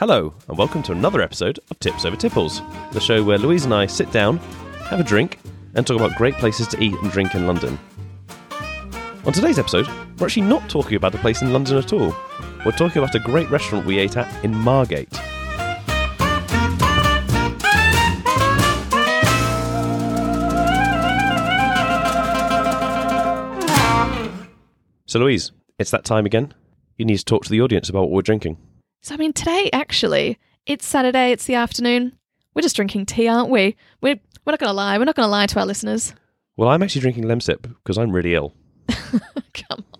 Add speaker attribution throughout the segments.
Speaker 1: Hello, and welcome to another episode of Tips Over Tipples, the show where Louise and I sit down, have a drink, and talk about great places to eat and drink in London. On today's episode, we're actually not talking about a place in London at all. We're talking about a great restaurant we ate at in Margate. So, Louise, it's that time again. You need to talk to the audience about what we're drinking.
Speaker 2: So, I mean, today, actually, it's Saturday, it's the afternoon. We're just drinking tea, aren't we? We're, we're not going to lie. We're not going to lie to our listeners.
Speaker 1: Well, I'm actually drinking Lemsip because I'm really ill.
Speaker 2: Come on.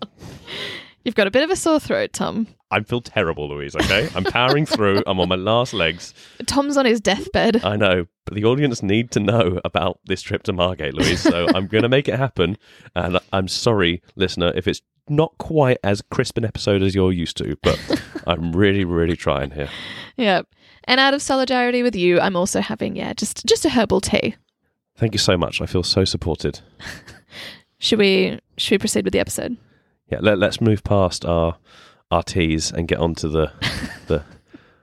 Speaker 2: You've got a bit of a sore throat, Tom.
Speaker 1: I feel terrible, Louise, okay? I'm powering through. I'm on my last legs.
Speaker 2: Tom's on his deathbed.
Speaker 1: I know, but the audience need to know about this trip to Margate, Louise. So I'm going to make it happen. And I'm sorry, listener, if it's not quite as crisp an episode as you're used to, but I'm really, really trying here.
Speaker 2: Yep. And out of solidarity with you, I'm also having, yeah, just just a herbal tea.
Speaker 1: Thank you so much. I feel so supported.
Speaker 2: Should we should we proceed with the episode?
Speaker 1: Yeah, let, let's move past our our teas and get on to the the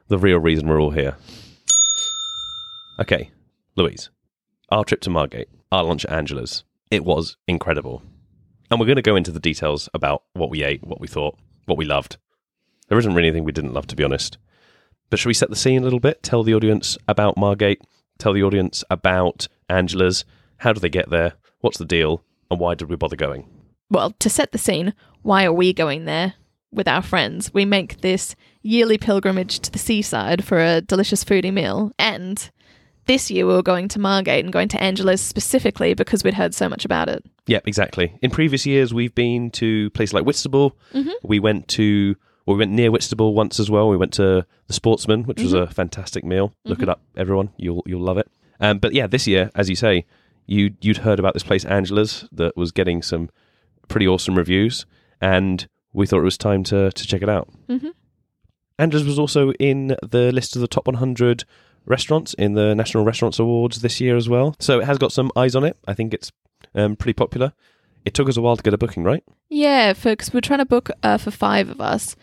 Speaker 1: the real reason we're all here. Okay, Louise, our trip to Margate, our lunch at Angela's, it was incredible. And we're going to go into the details about what we ate, what we thought, what we loved. There isn't really anything we didn't love, to be honest. But should we set the scene a little bit? Tell the audience about Margate, tell the audience about Angela's. How do they get there? What's the deal? And why did we bother going?
Speaker 2: Well, to set the scene, why are we going there with our friends? We make this yearly pilgrimage to the seaside for a delicious foodie meal. And this year we were going to Margate and going to Angela's specifically because we'd heard so much about it.
Speaker 1: Yeah, exactly. In previous years, we've been to places like Whitstable. Mm-hmm. We went to, well, we went near Whitstable once as well. We went to the Sportsman, which was a mm-hmm. fantastic meal. Look mm-hmm. it up, everyone. You'll you'll love it. Um, but yeah, this year, as you say, you you'd heard about this place Angela's that was getting some pretty awesome reviews, and we thought it was time to to check it out.
Speaker 2: Mhm.
Speaker 1: Angela's was also in the list of the top 100 restaurants in the National Restaurants Awards this year as well. So it has got some eyes on it. I think it's um, pretty popular. It took us a while to get a booking, right?
Speaker 2: Yeah, because we're trying to book uh, for five of us.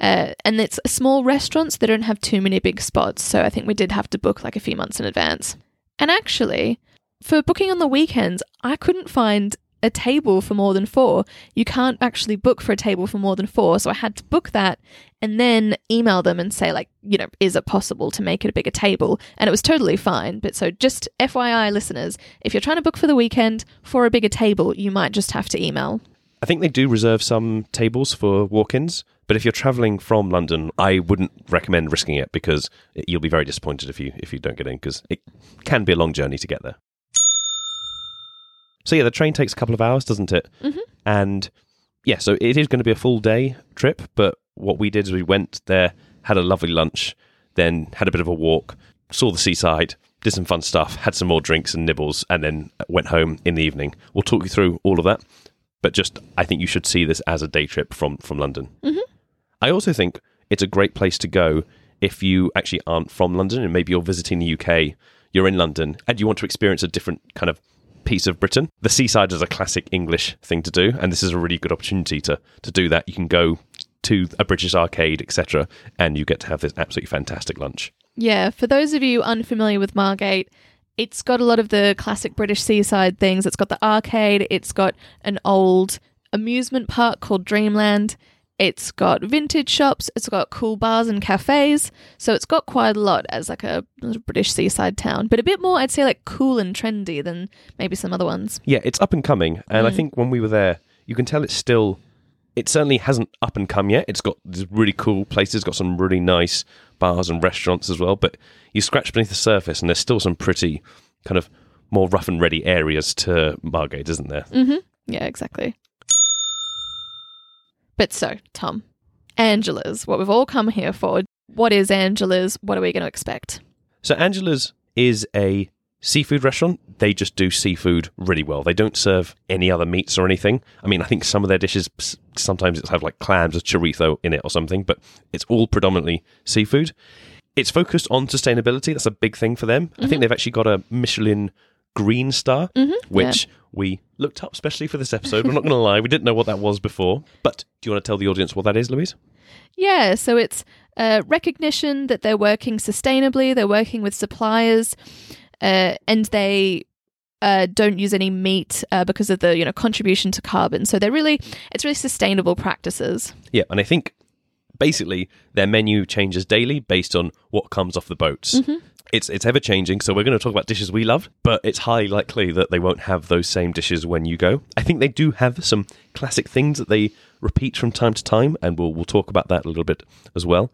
Speaker 2: Uh, and it's a small restaurant, so they don't have too many big spots. So I think we did have to book like a few months in advance. And actually, for booking on the weekends, I couldn't find a table for more than four. You can't actually book for a table for more than four. So I had to book that and then email them and say, like, you know, is it possible to make it a bigger table? And it was totally fine. But so just FYI, listeners, if you're trying to book for the weekend for a bigger table, you might just have to email.
Speaker 1: I think they do reserve some tables for walk-ins, but if you're traveling from London, I wouldn't recommend risking it because you'll be very disappointed if you if you don't get in because it can be a long journey to get there. So yeah, the train takes a couple of hours, doesn't it?
Speaker 2: Mhm.
Speaker 1: And yeah, so it is going to be a full day trip. But what we did is we went there, had a lovely lunch, then had a bit of a walk, saw the seaside, did some fun stuff, had some more drinks and nibbles, and then went home in the evening. We'll talk you through all of that but just I think you should see this as a day trip from from London.
Speaker 2: Mhm.
Speaker 1: I also think it's a great place to go if you actually aren't from London and maybe you're visiting the UK, you're in London, and you want to experience a different kind of piece of Britain. The seaside is a classic English thing to do, and this is a really good opportunity to to do that. You can go to a British arcade, etc., and you get to have this absolutely fantastic lunch.
Speaker 2: Yeah, for those of you unfamiliar with Margate, it's got a lot of the classic British seaside things. It's got the arcade, it's got an old amusement park called Dreamland, it's got vintage shops, it's got cool bars and cafes. So it's got quite a lot as like a British seaside town, but a bit more, I'd say, like cool and trendy than maybe some other ones.
Speaker 1: Yeah, it's up and coming, and I
Speaker 2: Mm.
Speaker 1: think when we were there, you can tell it's still. It certainly hasn't up and come yet. It's got these really cool places, got some really nice bars and restaurants as well. But you scratch beneath the surface, and there's still some pretty kind of more rough and ready areas to Margate, isn't there?
Speaker 2: Mm-hmm. Yeah, exactly. But so, Tom, Angela's, what we've all come here for. What is Angela's? What are we going to expect?
Speaker 1: So Angela's is a seafood restaurant. They just do seafood really well. They don't serve any other meats or anything. I mean, I think some of their dishes sometimes it's have like clams or chorizo in it or something, but it's all predominantly seafood. It's focused on sustainability. That's a big thing for them. I think mm-hmm. they've actually got a Michelin green star, which we looked up especially for this episode. We're not going to lie, we didn't know what that was before. But do you want to tell the audience what that is, Louise?
Speaker 2: Yeah, so it's uh, recognition that they're working sustainably, they're working with suppliers, uh, and they uh, don't use any meat uh, because of the you know contribution to carbon. So they're really it's really sustainable practices.
Speaker 1: Yeah, and I think basically their menu changes daily based on what comes off the boats. Mm-hmm. It's it's ever changing, so we're going to talk about dishes we love, but it's highly likely that they won't have those same dishes when you go. I think they do have some classic things that they repeat from time to time, and we'll we'll talk about that a little bit as well.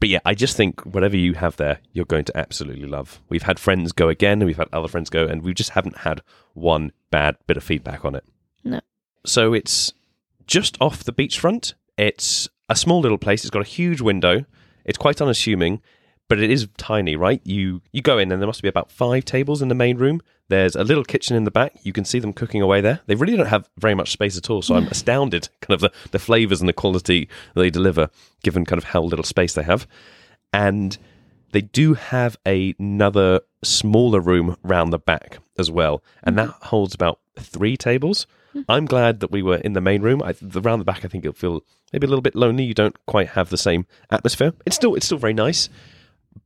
Speaker 1: But yeah, I just think whatever you have there, you're going to absolutely love. We've had friends go again, and we've had other friends go, and we just haven't had one bad bit of feedback on it.
Speaker 2: No.
Speaker 1: So it's just off the beachfront. It's a small little place. It's got a huge window. It's quite unassuming, but it is tiny, right? You you go in and there must be about five tables in the main room. There's a little kitchen in the back. You can see them cooking away there. They really don't have very much space at all. So I'm astounded, kind of the, the flavors and the quality they deliver, given kind of how little space they have. And they do have a- another smaller room round the back as well, and mm-hmm. that holds about three tables. I'm glad that we were in the main room. I, the round the back, I think it'll feel maybe a little bit lonely. You don't quite have the same atmosphere. It's still it's still very nice,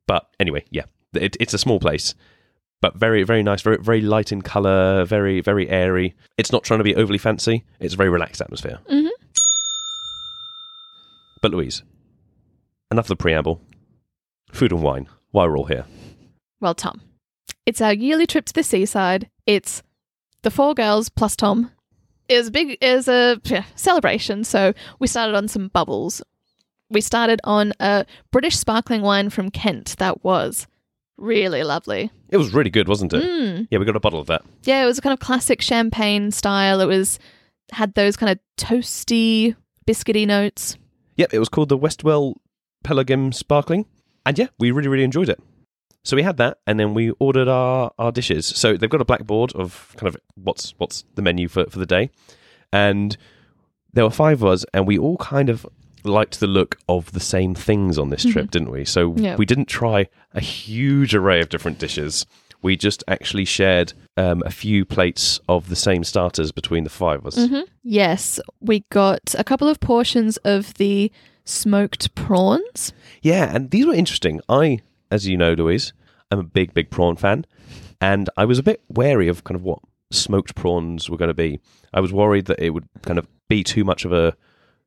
Speaker 1: but anyway, yeah, it, it's a small place, but very very nice, very very light in color, very very airy. It's not trying to be overly fancy. It's a very relaxed atmosphere.
Speaker 2: Mhm.
Speaker 1: But Louise, enough of the preamble. Food and wine. Why we're all here.
Speaker 2: Well, Tom, it's our yearly trip to the seaside. It's the four girls plus Tom. It was big. Was a celebration. So we started on some bubbles. We started on a British sparkling wine from Kent that was really lovely.
Speaker 1: It was really good, wasn't it?
Speaker 2: Mm.
Speaker 1: Yeah, we got a bottle of that.
Speaker 2: Yeah, it was a kind of classic champagne style. It was had those kind of toasty, biscuity notes.
Speaker 1: Yep, it was called the Westwell Pelagos Sparkling. And yeah, we really, really enjoyed it. So we had that, and then we ordered our, our dishes. So they've got a blackboard of kind of what's what's the menu for, for the day. And there were five of us, and we all kind of liked the look of the same things on this trip, didn't we? So
Speaker 2: Yeah.
Speaker 1: we didn't try a huge array of different dishes. We just actually shared um, a few plates of the same starters between the five of us.
Speaker 2: Mm-hmm. Yes, we got a couple of portions of the smoked prawns.
Speaker 1: Yeah, and these were interesting. I, as you know, Louise, I'm a big, big prawn fan, and I was a bit wary of kind of what smoked prawns were going to be. I was worried that it would kind of be too much of a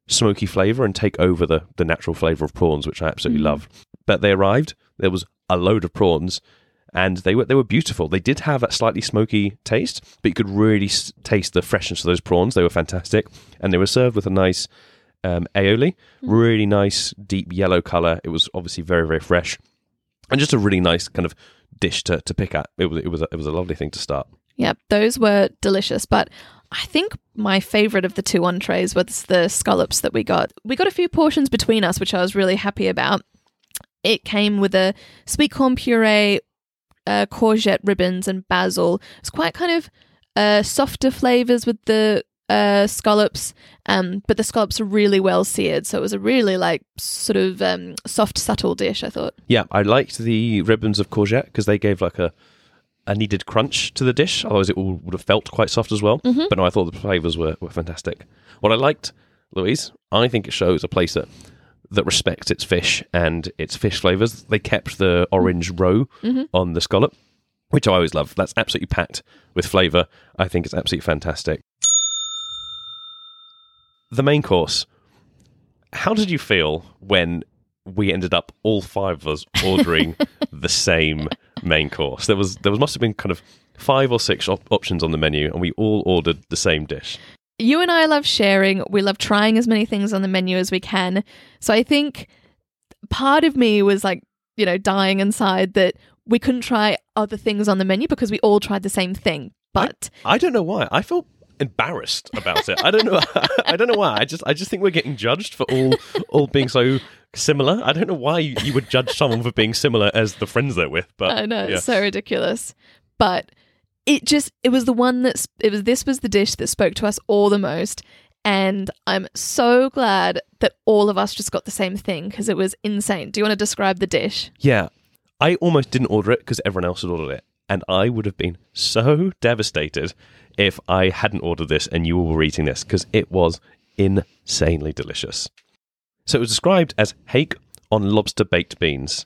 Speaker 1: smoky flavour and take over the, the natural flavour of prawns, which I absolutely love. But they arrived. There was a load of prawns, and they were they were beautiful. They did have that slightly smoky taste, but you could really s- taste the freshness of those prawns. They were fantastic, and they were served with a nice um, aioli, really nice deep yellow color. It was obviously very very fresh, and just a really nice kind of dish to, to pick at. It was it was a, it was a lovely thing to start.
Speaker 2: Yep, those were delicious. But I think my favorite of the two entrees was the scallops that we got. We got a few portions between us, which I was really happy about. It came with a sweet corn puree, uh, courgette ribbons, and basil. It's quite kind of uh, softer flavors with the uh, scallops, um, but the scallops are really well seared, so it was a really like sort of um, soft, subtle dish. I thought.
Speaker 1: Yeah, I liked the ribbons of courgette because they gave like a a needed crunch to the dish. Otherwise, it all would have felt quite soft as well. But no, I thought the flavors were, were fantastic. What I liked, Louise, I think it shows a place that that respects its fish and its fish flavors. They kept the orange roe on the scallop, which I always love. That's absolutely packed with flavor. I think it's absolutely fantastic. The main course. How did you feel when we ended up all five of us ordering the same main course? There was there was must have been kind of five or six op- options on the menu, and we all ordered the same dish.
Speaker 2: you and I love sharing. We love trying as many things on the menu as we can. So I think part of me was like, you know, dying inside that we couldn't try other things on the menu because we all tried the same thing. But
Speaker 1: I don't know why. I felt embarrassed about it. I don't know. I don't know why. I just I just think we're getting judged for all all being so similar. I don't know why you, you would judge someone for being similar as the friends they're with. But
Speaker 2: I know
Speaker 1: yeah.
Speaker 2: it's so ridiculous. But it just it was the one that's it was this was the dish that spoke to us all the most. And I'm so glad that all of us just got the same thing because it was insane. Do you want to describe the dish?
Speaker 1: Yeah, I almost didn't order it because everyone else had ordered it, and I would have been so devastated if I hadn't ordered this and you were eating this because it was insanely delicious. So it was described as hake on lobster baked beans.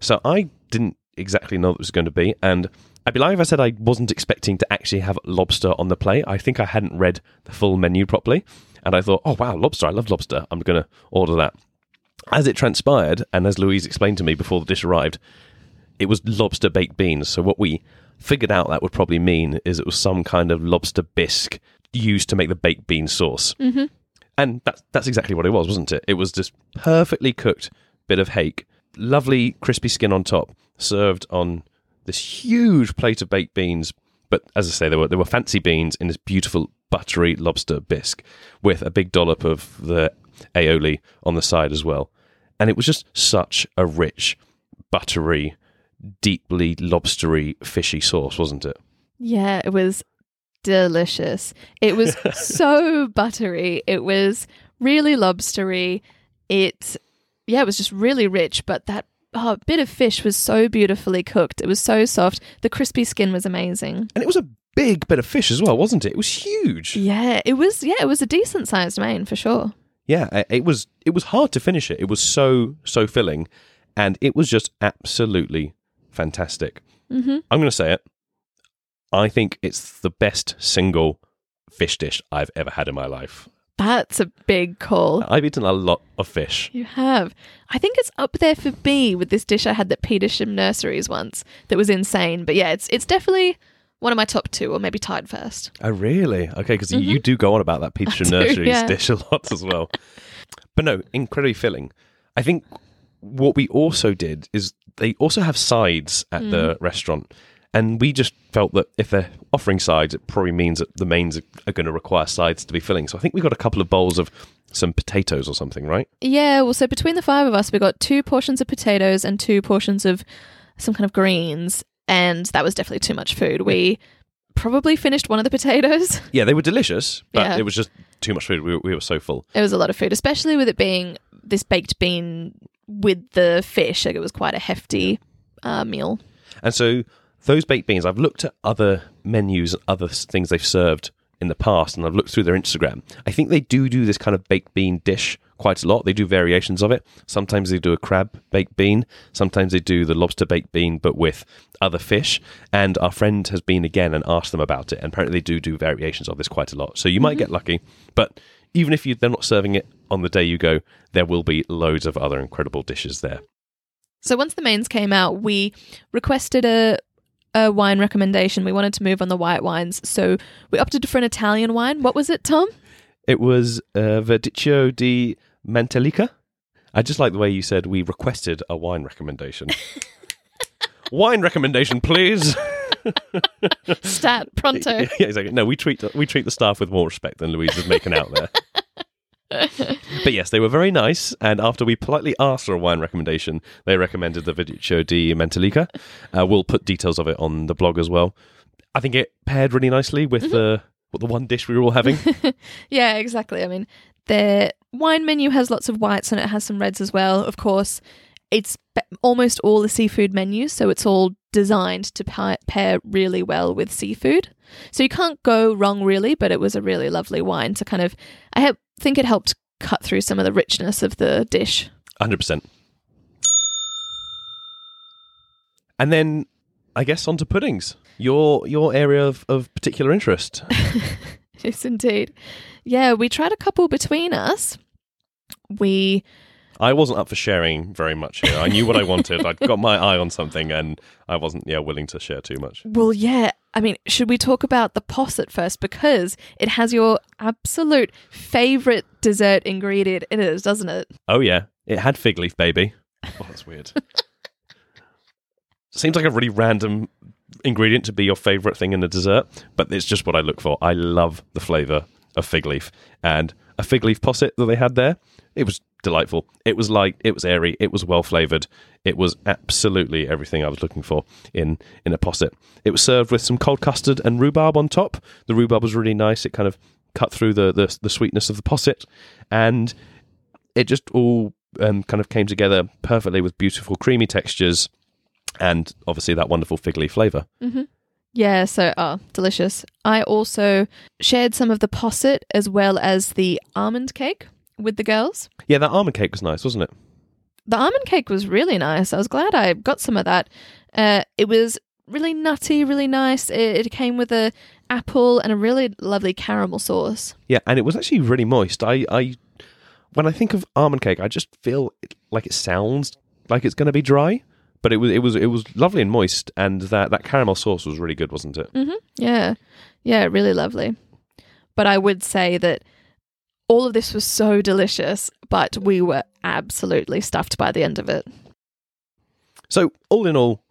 Speaker 1: So I didn't exactly know what it was going to be, and I'd be lying if I said I wasn't expecting to actually have lobster on the plate. I think I hadn't read the full menu properly, and I thought, oh wow, lobster! I love lobster. I'm going to order that. As it transpired, and as Louise explained to me before the dish arrived, it was lobster baked beans. So what we figured out that would probably mean is it was some kind of lobster bisque used to make the baked bean sauce.
Speaker 2: Mm-hmm.
Speaker 1: And that's that's exactly what it was, wasn't it? It was this perfectly cooked bit of hake, lovely crispy skin on top, served on this huge plate of baked beans. But as I say, there were there were fancy beans in this beautiful buttery lobster bisque with a big dollop of the aioli on the side as well. And it was just such a rich, buttery, deeply lobstery, fishy sauce, wasn't it?
Speaker 2: Yeah, it was delicious. It was so buttery. It was really lobstery. It, yeah, it was just really rich, but that oh, bit of fish was so beautifully cooked. It was so soft. The crispy skin was amazing.
Speaker 1: And it was a big bit of fish as well, wasn't it? It was huge.
Speaker 2: Yeah, it was. Yeah, it was a decent sized main for sure.
Speaker 1: Yeah, it was. It was hard to finish it. It was so so filling, and it was just absolutely fantastic.
Speaker 2: Mm-hmm.
Speaker 1: I'm going to say it. I think it's the best single fish dish I've ever had in my life.
Speaker 2: That's a big call.
Speaker 1: I've eaten a lot of fish.
Speaker 2: You have. I think it's up there for B with this dish I had at Petersham Nurseries once that was insane. But yeah, it's it's definitely one of my top two, or maybe tied first.
Speaker 1: Oh, really? Okay, because you do go on about that Petersham
Speaker 2: Mm-hmm. do,
Speaker 1: Nurseries
Speaker 2: yeah.
Speaker 1: dish a lot as well. but no, incredibly filling. I think what we also did is they also have sides at the
Speaker 2: Mm.
Speaker 1: restaurant. And we just felt that if they're offering sides, it probably means that the mains are, are going to require sides to be filling. So I think we got a couple of bowls of some potatoes or something, right?
Speaker 2: Yeah, well, so between the five of us, we got two portions of potatoes and two portions of some kind of greens, and that was definitely too much food. We probably finished one of the potatoes.
Speaker 1: Yeah, they were delicious, but
Speaker 2: Yeah.
Speaker 1: it was just too much food. We, we were so full.
Speaker 2: It was a lot of food, especially with it being this baked bean with the fish. Like it was quite a hefty uh, meal.
Speaker 1: And so those baked beans, I've looked at other menus and other things they've served in the past, and I've looked through their Instagram. I think they do do this kind of baked bean dish quite a lot. They do variations of it. Sometimes they do a crab baked bean. Sometimes they do the lobster baked bean, but with other fish. And our friend has been again and asked them about it. And apparently they do do variations of this quite a lot. So you might get lucky, but even if you, they're not serving it on the day you go, there will be loads of other incredible dishes there.
Speaker 2: So once the mains came out, we requested a a wine recommendation. We wanted to move on the white wines, so we opted for an Italian wine. What was it, Tom?
Speaker 1: It was uh, Verdicchio di Matelica. I just like the way you said we requested a wine recommendation. wine recommendation, please.
Speaker 2: Stat pronto.
Speaker 1: yeah, exactly. No, we treat we treat the staff with more respect than Louise is making out there. but yes, they were very nice. And after we politely asked for a wine recommendation, they recommended the Verdicchio di Matelica. Uh, we'll put details of it on the blog as well. I think it paired really nicely with the what the one dish we were all having.
Speaker 2: Yeah, exactly. I mean, the wine menu has lots of whites and it has some reds as well. Of course, it's almost all the seafood menu, so it's all designed to pair really well with seafood. So you can't go wrong, really. But it was a really lovely wine to kind of. I think it helped cut through some of the richness of the dish.
Speaker 1: Hundred percent. And then, I guess onto puddings. Your your area of, of particular interest.
Speaker 2: Yes, indeed. Yeah, we tried a couple between us. We
Speaker 1: I wasn't up for sharing very much here. I knew what I wanted. I'd got my eye on something, and I wasn't yeah willing to share too much.
Speaker 2: Well, yeah. I mean, should we talk about the posset first? Because it has your absolute favorite dessert ingredient in it, doesn't it?
Speaker 1: Oh yeah, it had fig leaf, baby. Oh, that's weird. Seems like a really random ingredient to be your favorite thing in a dessert, but it's just what I look for. I love the flavor of fig leaf, and a fig leaf posset that they had there. It was delightful. It was light. It was airy. It was well flavored. It was absolutely everything I was looking for in in a posset. It was served with some cold custard and rhubarb on top. The rhubarb was really nice. It kind of cut through the the, the sweetness of the posset, and it just all um, kind of came together perfectly with beautiful creamy textures and obviously that wonderful fig leaf flavor.
Speaker 2: Yeah, so oh, delicious. I also shared some of the posset as well as the almond cake, with the girls.
Speaker 1: Yeah, that almond cake was nice, wasn't it?
Speaker 2: The almond cake was really nice. I was glad I got some of that. Uh, it was really nutty, really nice. It, it came with a apple and a really lovely caramel sauce.
Speaker 1: Yeah, and it was actually really moist. I, I when I think of almond cake, I just feel like it sounds like it's going to be dry, but it was it was it was lovely and moist, and that that caramel sauce was really good, wasn't it?
Speaker 2: hmm Yeah, yeah, really lovely. But I would say that all of this was so delicious, but we were absolutely stuffed by the end of it.
Speaker 1: So all in all,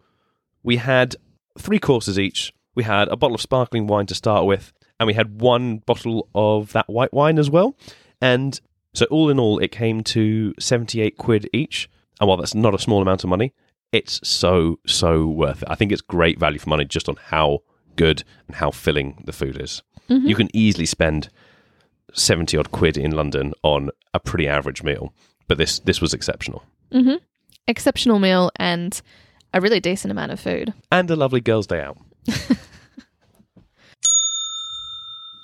Speaker 1: we had three courses each. We had a bottle of sparkling wine to start with, and we had one bottle of that white wine as well. And so all in all, it came to seventy-eight quid each. And while that's not a small amount of money, it's so so worth it. I think it's great value for money just on how good and how filling the food is. Mm-hmm. You can easily spend seventy odd quid in London on a pretty average meal, but this this was exceptional
Speaker 2: hmm Exceptional meal and a really decent amount of food.
Speaker 1: and a lovely girls' day out.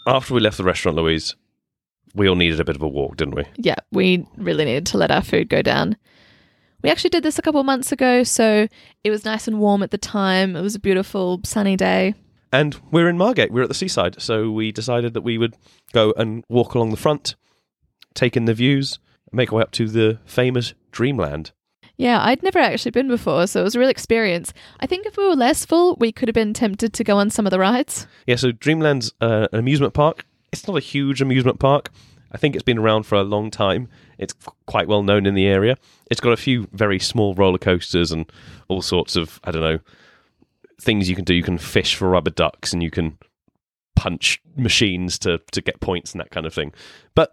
Speaker 1: After we left the restaurant, Louise, we all needed a bit of a walk, didn't we?
Speaker 2: Yeah, we really needed to let our food go down. We actually did this a couple of months ago, so it was nice and warm at the time. It was a beautiful sunny day.
Speaker 1: And we're in Margate, we're at the seaside, so we decided that we would go and walk along the front, take in the views, make our way up to the famous Dreamland.
Speaker 2: Yeah, I'd never actually been before, so it was a real experience. I think if we were less full, we could have been tempted to go on some of the rides.
Speaker 1: Yeah, so Dreamland's uh, an amusement park. It's not a huge amusement park. I think it's been around for a long time. It's quite well known in the area. It's got a few very small roller coasters and all sorts of, I don't know, things you can do. You can fish for rubber ducks and you can punch machines to, to get points and that kind of thing. But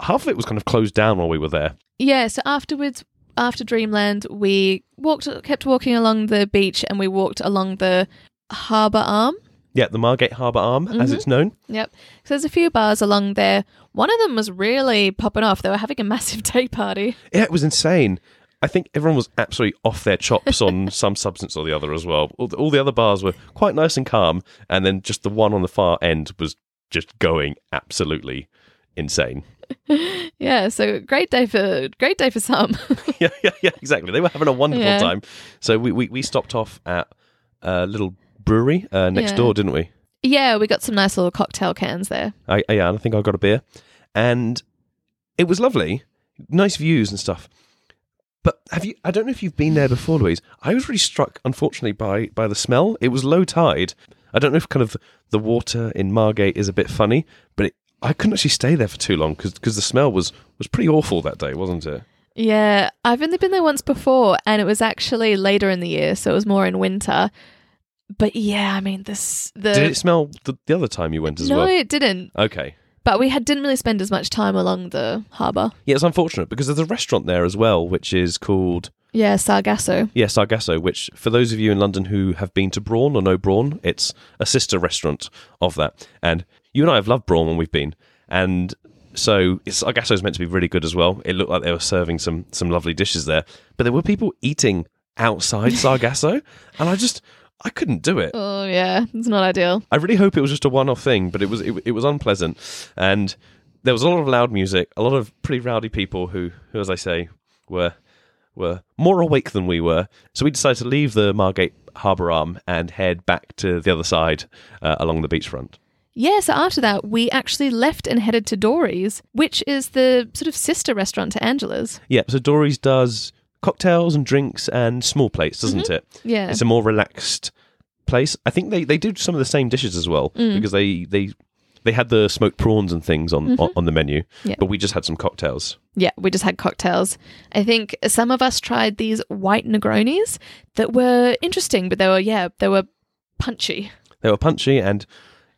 Speaker 1: half of it was kind of closed down while we were there.
Speaker 2: Yeah, so afterwards, after Dreamland, we walked, kept walking along the beach, and we walked along the harbour arm.
Speaker 1: Yeah, the Margate Harbour Arm, as
Speaker 2: Mhm.
Speaker 1: it's known.
Speaker 2: Yep. So there's a few bars along there. One of them was really popping off. They were having a massive day party.
Speaker 1: Yeah, it was insane. I think everyone was absolutely off their chops on some substance or the other as well. All the, all the other bars were quite nice and calm, and then just the one on the far end was just going absolutely insane.
Speaker 2: Yeah, so great day for great day for some.
Speaker 1: yeah, yeah, yeah, exactly. They were having a wonderful
Speaker 2: Yeah.
Speaker 1: time. So we, we, we stopped off at a little brewery uh, next
Speaker 2: Yeah.
Speaker 1: door, didn't we?
Speaker 2: yeah, we got some nice little cocktail cans there.
Speaker 1: I, I- yeah, I think I got a beer, and it was lovely, nice views and stuff. But have you? I don't know if you've been there before, Louise. I was really struck, unfortunately, by by the smell. It was low tide. I don't know if kind of the water in Margate is a bit funny, but it, I couldn't actually stay there for too long because the smell was was pretty awful that day, wasn't it?
Speaker 2: Yeah, I've only been there once before, and it was actually later in the year, so it was more in winter. But yeah, I mean, this the
Speaker 1: Did it smell the, the other time you went as
Speaker 2: no,
Speaker 1: well?
Speaker 2: No, it didn't.
Speaker 1: Okay.
Speaker 2: But we had didn't really spend as much time along the harbour.
Speaker 1: Yeah, it's unfortunate because there's a restaurant there as well, which is called
Speaker 2: Yeah, Sargasso.
Speaker 1: Yeah, Sargasso, which for those of you in London who have been to Brawn or know Brawn, it's a sister restaurant of that. And you and I have loved Brawn when we've been. And so Sargasso is meant to be really good as well. It looked like they were serving some some lovely dishes there. But there were people eating outside Sargasso, and I just I couldn't do it.
Speaker 2: Oh yeah, it's not ideal.
Speaker 1: I really hope it was just a one-off thing, but it was it, it was unpleasant, and there was a lot of loud music, a lot of pretty rowdy people who, who as I say, were were more awake than we were. So we decided to leave the Margate Harbour Arm and head back to the other side uh, along the beachfront.
Speaker 2: Yeah, so after that, we actually left and headed to Dory's, which is the sort of sister restaurant to Angela's.
Speaker 1: Yeah, so Dory's does cocktails and drinks and small plates, doesn't it?
Speaker 2: Yeah.
Speaker 1: It's a more relaxed place. I think they, they do some of the same dishes as well
Speaker 2: Mm.
Speaker 1: because they, they they had the smoked prawns and things on on, on the menu,
Speaker 2: Mm-hmm. Yeah.
Speaker 1: but we just had some cocktails.
Speaker 2: Yeah, we just had cocktails. I think some of us tried these white Negronis that were interesting, but they were, yeah, they were punchy.
Speaker 1: They were punchy, and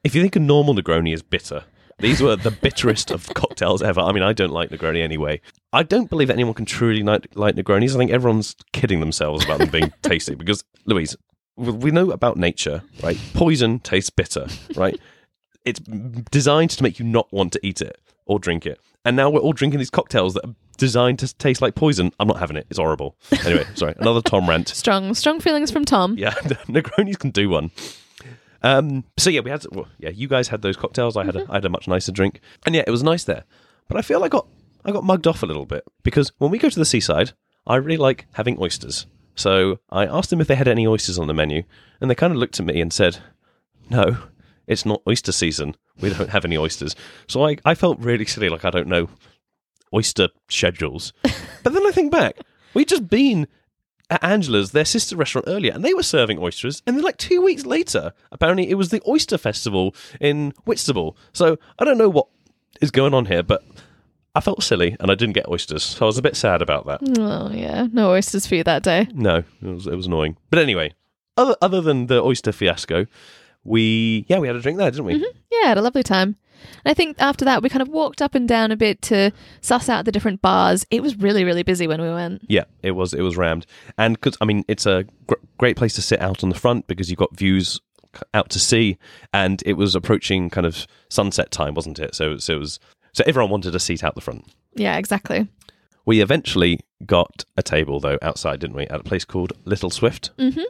Speaker 1: if you think a normal Negroni is bitter, these were the bitterest of cocktails ever. I mean, I don't like Negroni anyway. I don't believe that anyone can truly like, like Negronis. I think everyone's kidding themselves about them being tasty because, Louise, we- we know about nature, right? Poison tastes bitter, right? It's designed to make you not want to eat it or drink it. And now we're all drinking these cocktails that are designed to taste like poison. I'm not having it. It's horrible. Anyway, sorry. Another Tom rant.
Speaker 2: Strong, strong feelings from Tom.
Speaker 1: Yeah, Negronis can do one. Um, so yeah, we had well, yeah, you guys had those cocktails. I had a, I had a much nicer drink, and yeah, it was nice there. But I feel I got I got mugged off a little bit because when we go to the seaside, I really like having oysters. So I asked them if they had any oysters on the menu, and they kind of looked at me and said, "No, it's not oyster season. We don't have any oysters." So I, I felt really silly, like I don't know oyster schedules. but then I think back, we'd just been at Angela's, their sister restaurant earlier, and they were serving oysters. And then, like two weeks later, apparently it was the oyster festival in Whitstable. So I don't know what is going on here, but I felt silly and I didn't get oysters. So I was a bit sad about that.
Speaker 2: Oh yeah, no oysters for you that day.
Speaker 1: No, it was it was annoying. But anyway, other other than the oyster fiasco, we yeah we had a drink there, didn't we? Mm-hmm.
Speaker 2: Yeah, had a lovely time. And I think after that we kind of walked up and down a bit to suss out the different bars. It was really really busy when we went.
Speaker 1: Yeah, it was it was rammed, and because I mean it's a gr- great place to sit out on the front because you've got views out to sea, and it was approaching kind of sunset time, wasn't it? So so it was so everyone wanted a seat out the front.
Speaker 2: Yeah, exactly.
Speaker 1: We eventually got a table though outside, didn't we? At a place called Little Swift, mm-hmm.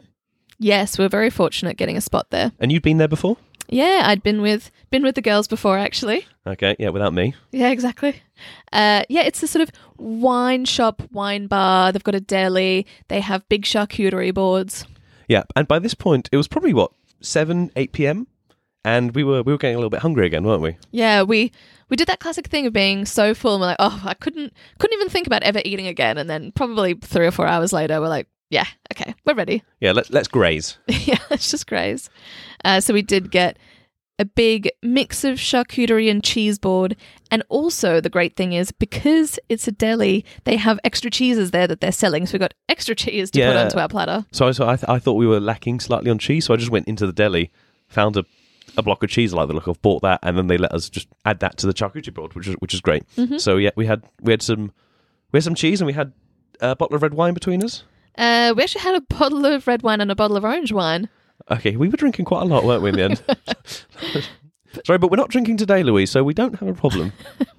Speaker 2: Yes, we were very fortunate getting a spot there.
Speaker 1: and you'd been there before.
Speaker 2: Yeah, I'd been with been with the girls before actually.
Speaker 1: Okay, yeah, without me.
Speaker 2: Yeah, exactly. Uh, yeah, it's a sort of wine shop, wine bar. They've got a deli. They have big charcuterie boards.
Speaker 1: Yeah, and by this point, it was probably what seven, eight p.m., and we were we were getting a little bit hungry again, weren't we?
Speaker 2: Yeah, we we did that classic thing of being so full and we're like, oh, I couldn't couldn't even think about ever eating again. And then probably three or four hours later, we're like, yeah, okay, we're ready.
Speaker 1: Yeah, let's let's graze.
Speaker 2: yeah, let's just graze. Uh, so we did get a big mix of charcuterie and cheese board. And also, the great thing is because it's a deli, they have extra cheeses there that they're selling. So we got extra cheese to put
Speaker 1: Yeah.
Speaker 2: onto our platter.
Speaker 1: So, so I, th- I thought we were lacking slightly on cheese, so I just went into the deli, found a, a block of cheese I like the look of, bought that, and then they let us just add that to the charcuterie board, which is which is great. So yeah, we had we had some we had some cheese and we had a bottle of red wine between us.
Speaker 2: Uh, we actually had a bottle of red wine and a bottle of orange wine.
Speaker 1: Okay, we were drinking quite a lot, weren't we? In the end, sorry, but we're not drinking today, Louise, so we don't have a problem.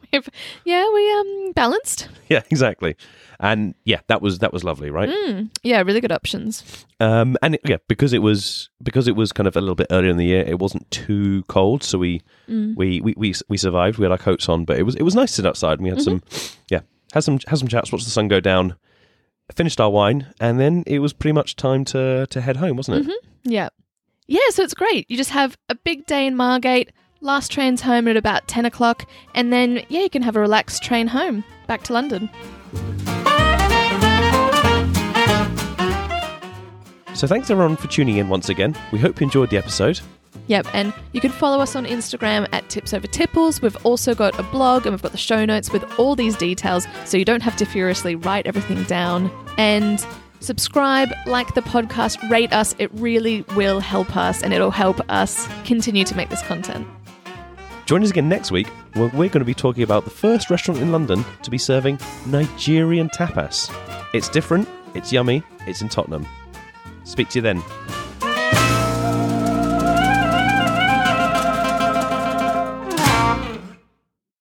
Speaker 2: Yeah, we um balanced.
Speaker 1: yeah, exactly. And yeah, that was that was lovely, right?
Speaker 2: Mm, yeah, really good options.
Speaker 1: Um, and it, yeah, because it was because it was kind of a little bit earlier in the year, it wasn't too cold, so we we, we we we survived. We had our coats on, but it was it was nice to sit outside, and we had some yeah had some had some chats, watched the sun go down, finished our wine, and then it was pretty much time to to head home, wasn't it? Mm-hmm.
Speaker 2: Yeah. Yeah, so it's great. You just have a big day in Margate, last train's home at about 10 o'clock, and then, yeah, you can have a relaxed train home back to London.
Speaker 1: So thanks everyone for tuning in once again. We hope you enjoyed the episode.
Speaker 2: Yep, and you can follow us on Instagram at Tips Over Tipples. We've also got a blog and we've got the show notes with all these details so you don't have to furiously write everything down. And subscribe, like the podcast, rate us. It really will help us and it'll help us continue to make this content.
Speaker 1: Join us again next week when we're going to be talking about the first restaurant in London to be serving Nigerian tapas. It's different, it's yummy, it's in Tottenham. Speak to you then.